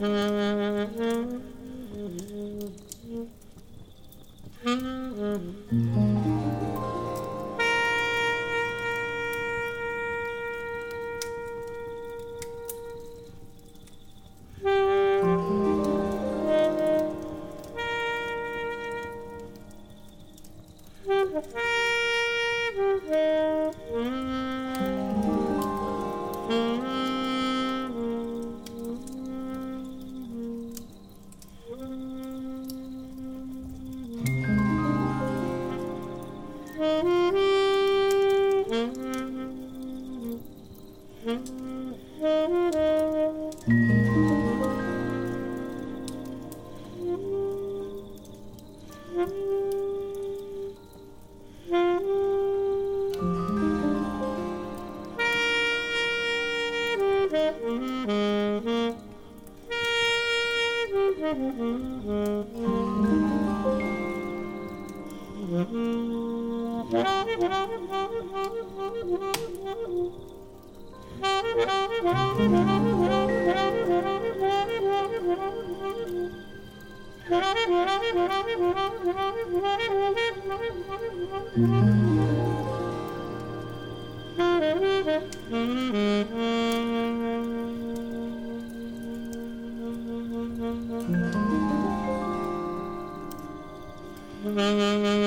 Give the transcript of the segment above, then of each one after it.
Mm-hmm. Mm-hmm.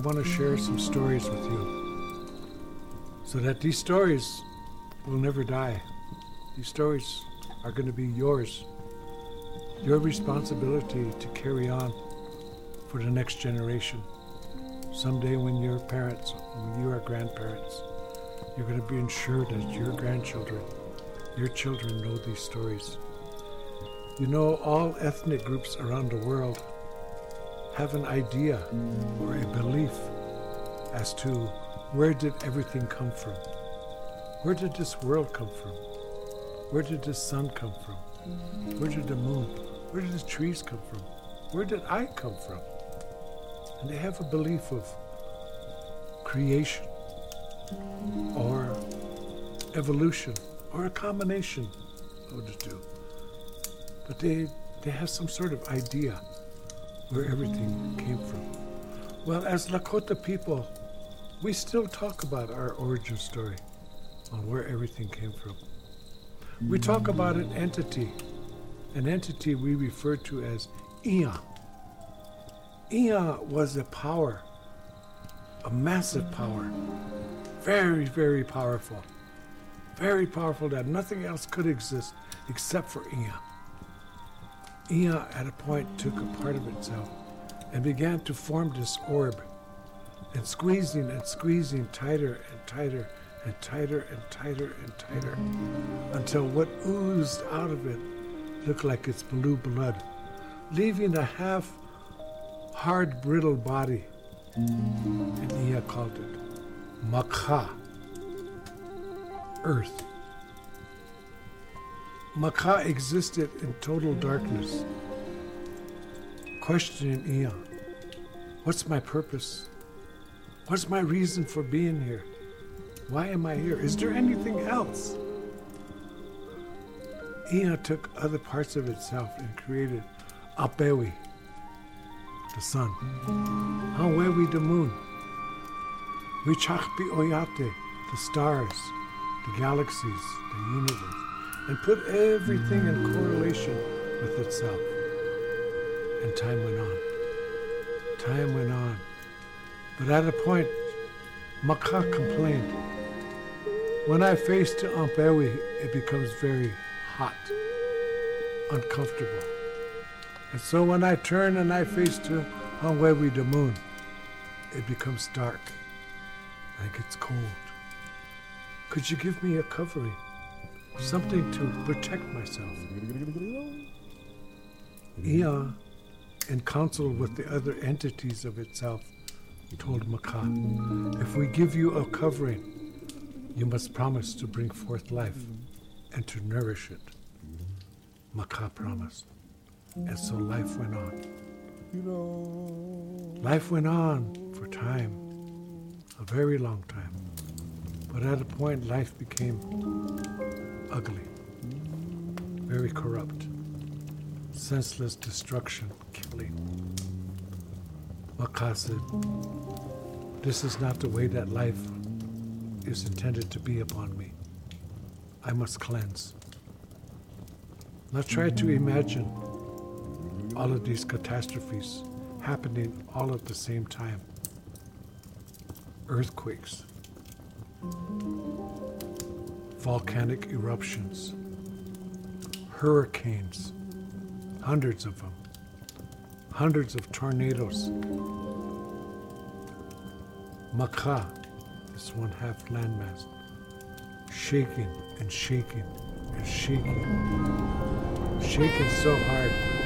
Want to share some stories with you so that these stories will never die. These stories are going to be yours, your responsibility to carry on for the next generation. Someday, when you're parents, when you are grandparents, you're going to be ensured that your grandchildren, your children know these stories. You know, all ethnic groups around the world have an idea or a belief as to where did everything come from? Where did this world come from? Where did the sun come from? Where did the moon? Where did the trees come from? Where did I come from? And they have a belief of creation or evolution or a combination of the two. But they, they have some sort of idea where everything came from. Well, as Lakota people, we still talk about our origin story on where everything came from. We talk about an entity, an entity we refer to as Ia. Ia was a power, a massive power, very, very powerful, very powerful that nothing else could exist except for Ia. Ea at a point took a part of itself and began to form this orb, and squeezing and squeezing tighter and tighter and tighter and tighter and tighter until what oozed out of it looked like its blue blood, leaving a half hard, brittle body. And Ea called it Makha, earth. Makha existed in total darkness, questioning Ea. What's my purpose? What's my reason for being here? Why am I here? Is there anything else? Ea took other parts of itself and created Apewi, the sun, Hawewi, the moon, Wichachpi Oyate, the stars, the galaxies, the universe. And put everything in correlation with itself. And time went on. Time went on. But at a point, Maka complained. When I face to Ampewi, it becomes very hot, uncomfortable. And so when I turn and I face to Hangwewi the moon, it becomes dark and it gets cold. Could you give me a covering? Something to protect myself. Ia, in council with the other entities of itself, told Makat, if we give you a covering, you must promise to bring forth life and to nourish it. Makat promised. And so life went on. Life went on for time, a very long time. But at a point, life became ugly, very corrupt, senseless destruction, killing. Makat said, This is not the way that life is intended to be upon me. I must cleanse. Now try to imagine all of these catastrophes happening all at the same time earthquakes, volcanic eruptions, hurricanes, hundreds of them, hundreds of tornadoes. Maka, this one half landmass, shaking and shaking and shaking, shaking so hard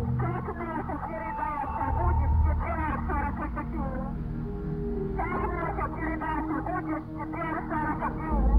Thank you.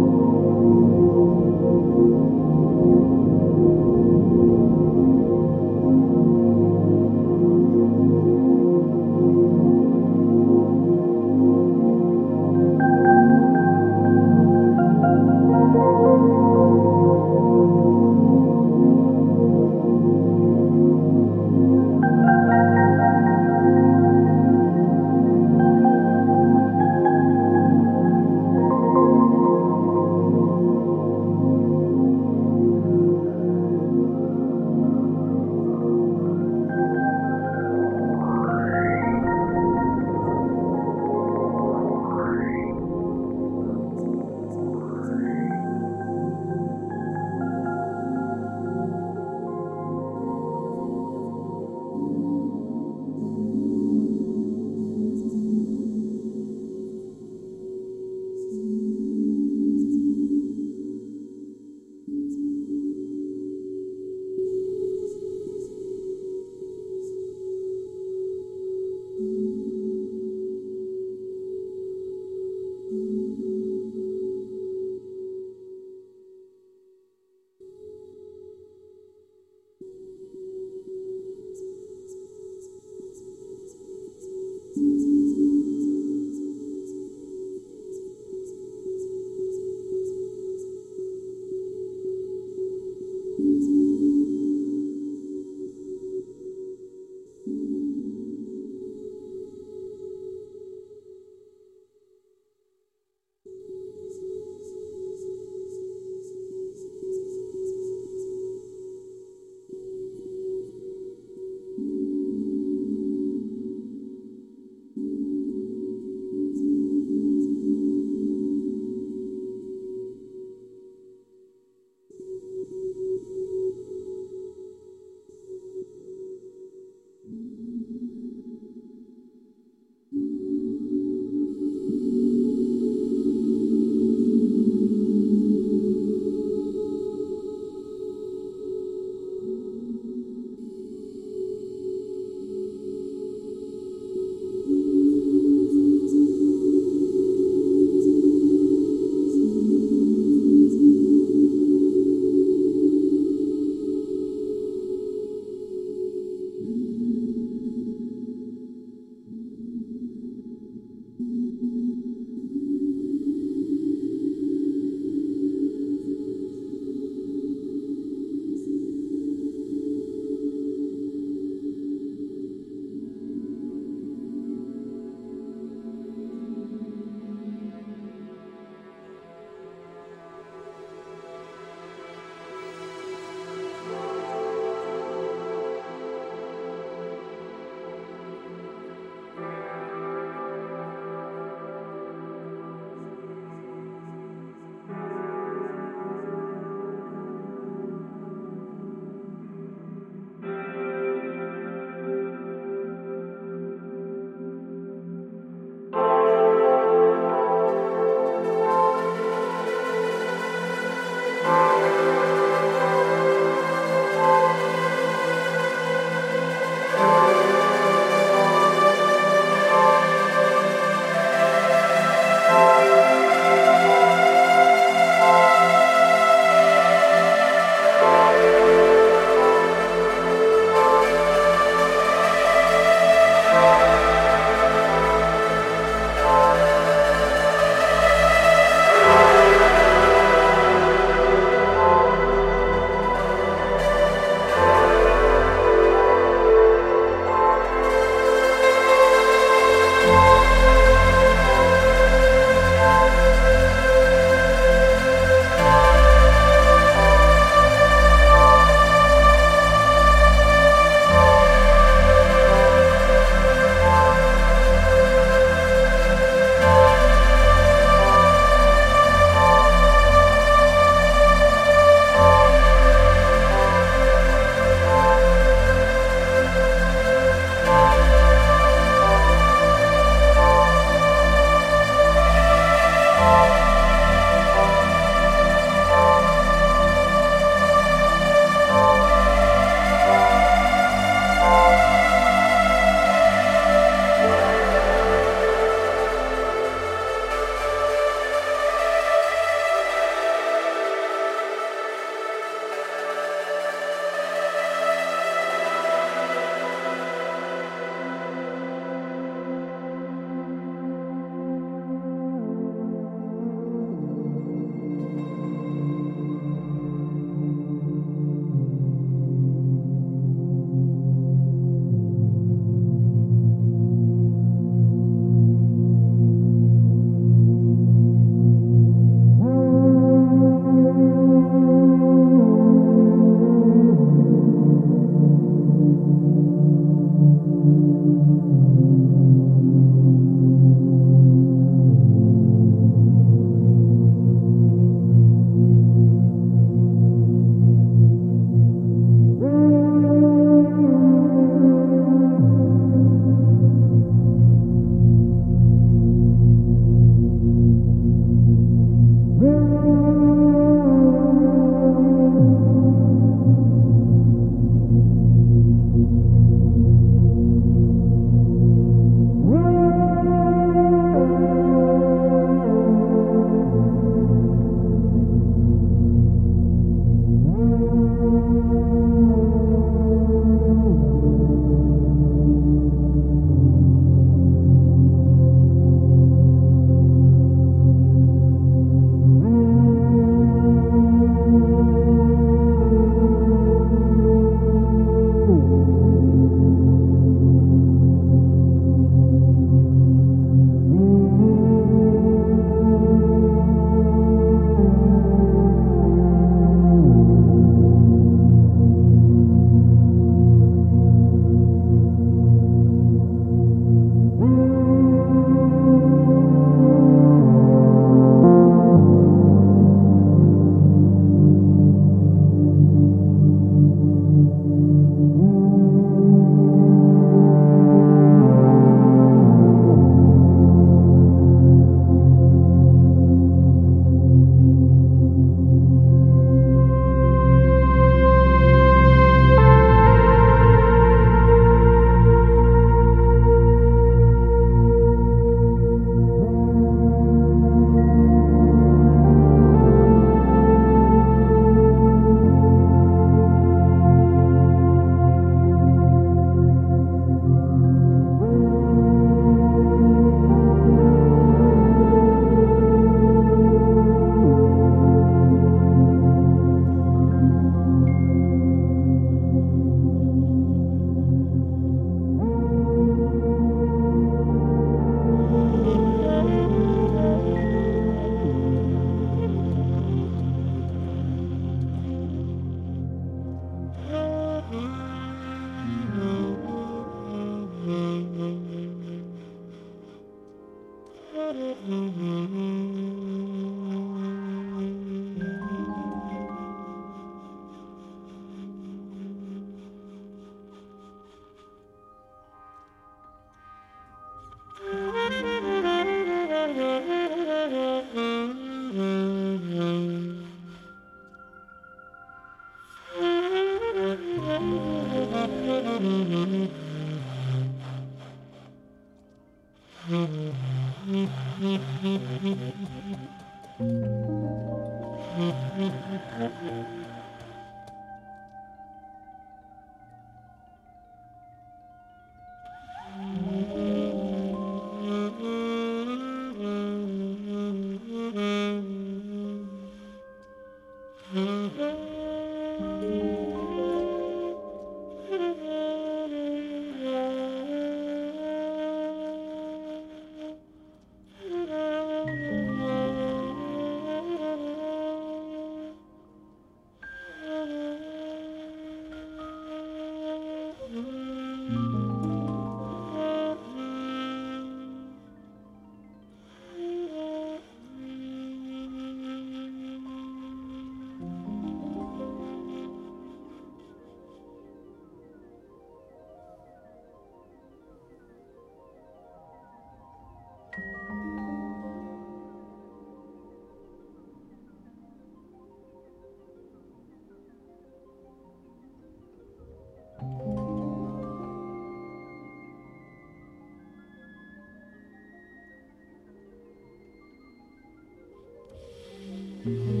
Thank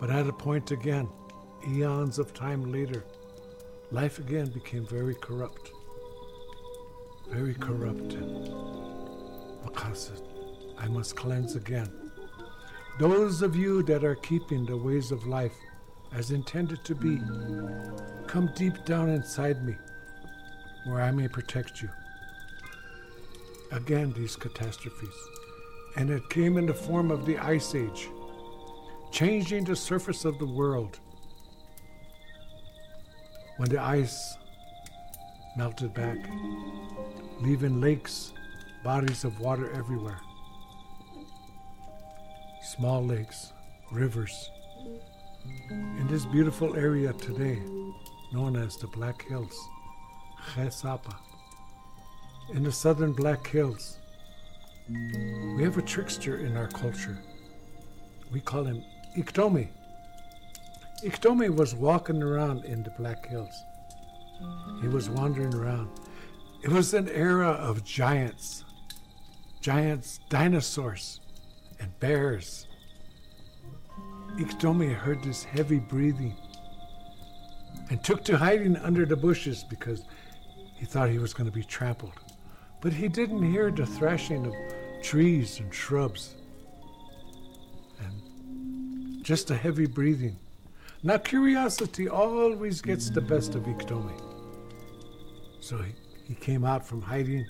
But at a point again, eons of time later, life again became very corrupt. Very corrupt. And Makasa, I must cleanse again. Those of you that are keeping the ways of life as intended to be, come deep down inside me, where I may protect you. Again, these catastrophes. And it came in the form of the Ice Age, changing the surface of the world. When the ice melted back, leaving lakes, bodies of water everywhere. Small lakes, rivers. In this beautiful area today, known as the Black Hills, Chesapa, in the southern Black Hills, we have a trickster in our culture. We call him Iktomi. Iktomi was walking around in the Black Hills. He was wandering around. It was an era of giants, giants, dinosaurs, and bears. Iktomi heard this heavy breathing and took to hiding under the bushes because he thought he was going to be trampled. But he didn't hear the thrashing of trees and shrubs just a heavy breathing. Now, curiosity always gets the best of Iktomi. So he, he came out from hiding,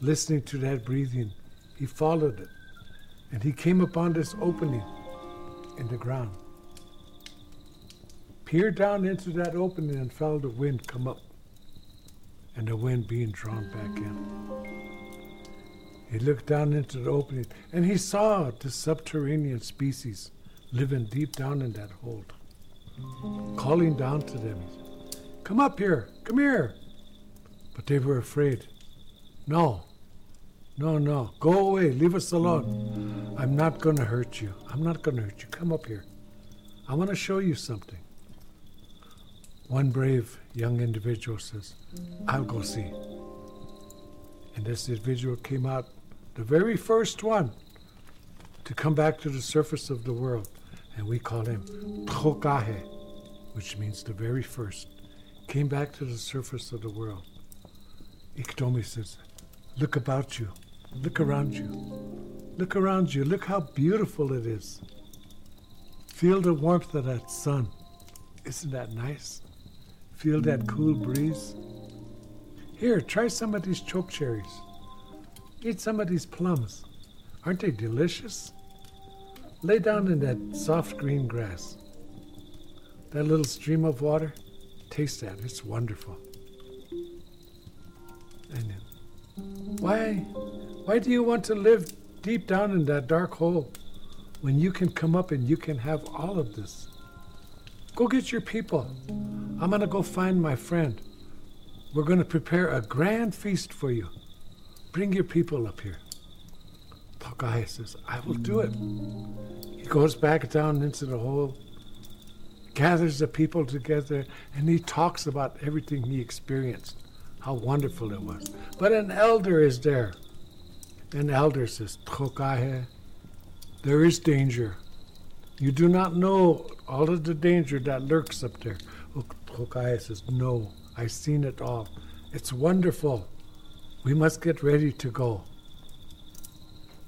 listening to that breathing. He followed it, and he came upon this opening in the ground. Peered down into that opening and felt the wind come up, and the wind being drawn back in. He looked down into the opening, and he saw the subterranean species living deep down in that hold, calling down to them, Come up here, come here. But they were afraid. No, no, no, go away, leave us alone. I'm not going to hurt you. I'm not going to hurt you. Come up here. I want to show you something. One brave young individual says, I'll go see. And this individual came out, the very first one to come back to the surface of the world. And we call him Tokahe, which means the very first. Came back to the surface of the world. Iktomi says, Look about you. Look around you. Look around you. Look how beautiful it is. Feel the warmth of that sun. Isn't that nice? Feel that cool breeze. Here, try some of these choke cherries. Eat some of these plums. Aren't they delicious? Lay down in that soft green grass. That little stream of water, taste that. It's wonderful. And why, why do you want to live deep down in that dark hole when you can come up and you can have all of this? Go get your people. I'm going to go find my friend. We're going to prepare a grand feast for you. Bring your people up here. Oh, Tokai says, I will do it. He goes back down into the hole, gathers the people together, and he talks about everything he experienced, how wonderful it was. But an elder is there. An elder says, Tokai, there is danger. You do not know all of the danger that lurks up there. Oh, Tokai says, No, I've seen it all. It's wonderful. We must get ready to go.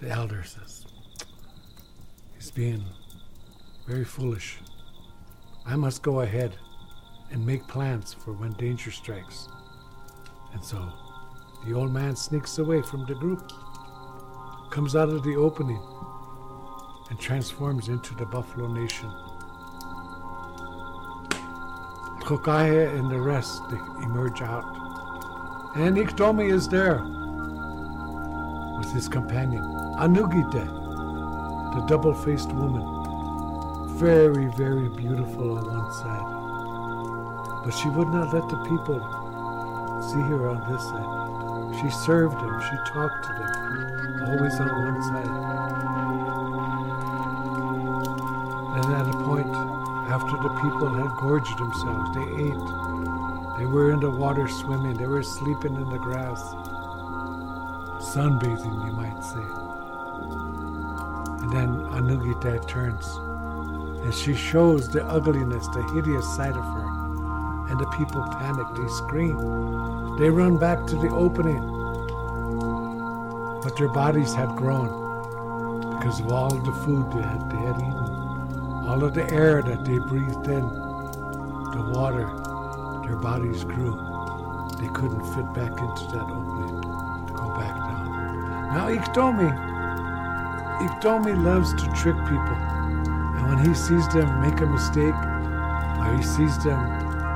The elder says, He's being very foolish. I must go ahead and make plans for when danger strikes. And so the old man sneaks away from the group, comes out of the opening, and transforms into the Buffalo Nation. Kokaya and the rest emerge out. And Iktomi is there with his companion, Anugite, the double faced woman. Very, very beautiful on one side. But she would not let the people see her on this side. She served them, she talked to them, always on one side. And at a point, after the people had gorged themselves, they ate. They were in the water swimming, they were sleeping in the grass. Sunbathing, you might say. And then Anugita turns And she shows the ugliness, the hideous side of her. And the people panic, they scream. They run back to the opening. But their bodies had grown because of all the food they had, they had eaten, all of the air that they breathed in, the water, their bodies grew. They couldn't fit back into that opening to go back down. Now Iktomi, Iktomi loves to trick people. And when he sees them make a mistake, or he sees them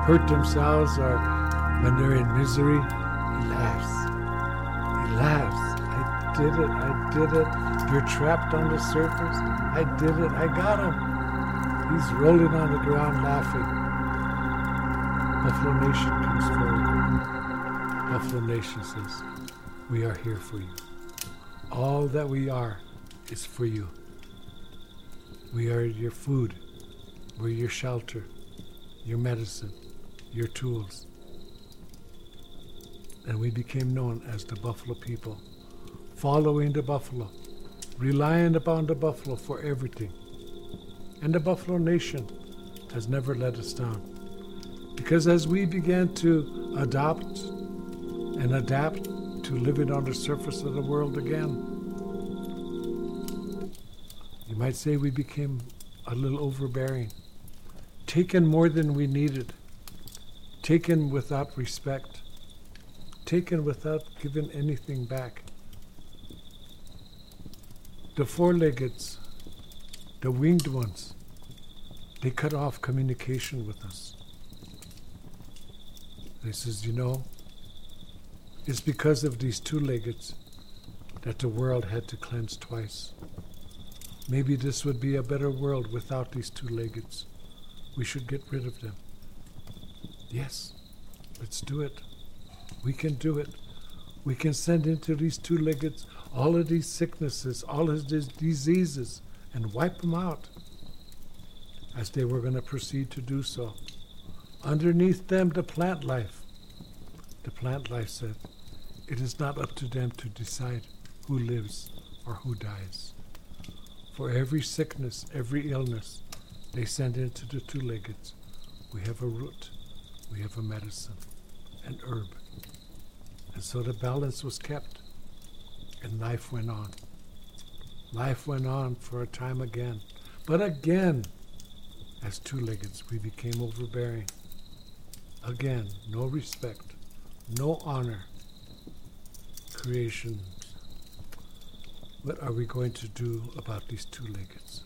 hurt themselves, or when they're in misery, he laughs. He laughs. I did it. I did it. You're trapped on the surface. I did it. I got him. He's rolling on the ground laughing. Buffalo Nation comes forward. Buffalo Nation says, We are here for you. All that we are is for you. We are your food. We're your shelter, your medicine, your tools. And we became known as the Buffalo people, following the buffalo, relying upon the buffalo for everything. And the Buffalo Nation has never let us down. Because as we began to adopt and adapt to living on the surface of the world again, you might say we became a little overbearing, taken more than we needed, taken without respect, taken without giving anything back. The four leggeds, the winged ones, they cut off communication with us. They says, you know, it's because of these two leggeds that the world had to cleanse twice. Maybe this would be a better world without these two leggeds. We should get rid of them. Yes, let's do it. We can do it. We can send into these two leggeds all of these sicknesses, all of these diseases, and wipe them out as they were going to proceed to do so. Underneath them, the plant life. The plant life said, it is not up to them to decide who lives or who dies. For every sickness, every illness, they send into the two leggeds. We have a root, we have a medicine, an herb. And so the balance was kept, and life went on. Life went on for a time again. But again, as two leggeds, we became overbearing. Again, no respect, no honor. Creation. What are we going to do about these two leggeds?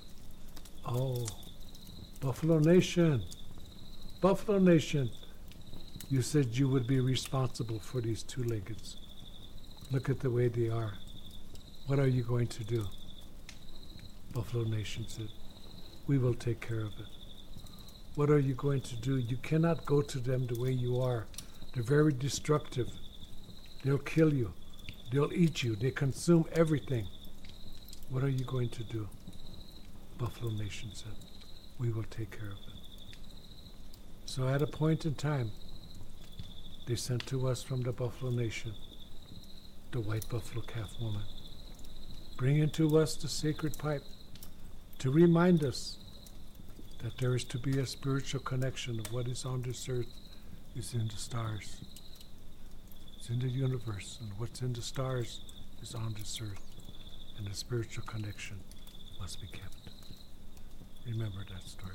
Oh, Buffalo Nation, Buffalo Nation, you said you would be responsible for these two leggeds. Look at the way they are. What are you going to do? Buffalo Nation said, We will take care of it. What are you going to do? You cannot go to them the way you are. They're very destructive. They'll kill you. They'll eat you. They consume everything. What are you going to do? Buffalo Nation said, We will take care of it. So at a point in time, they sent to us from the Buffalo Nation the white buffalo calf woman, bringing to us the sacred pipe to remind us that there is to be a spiritual connection of what is on this earth is in the stars. It's in the universe, and what's in the stars is on this earth, and the spiritual connection must be kept. Remember that story.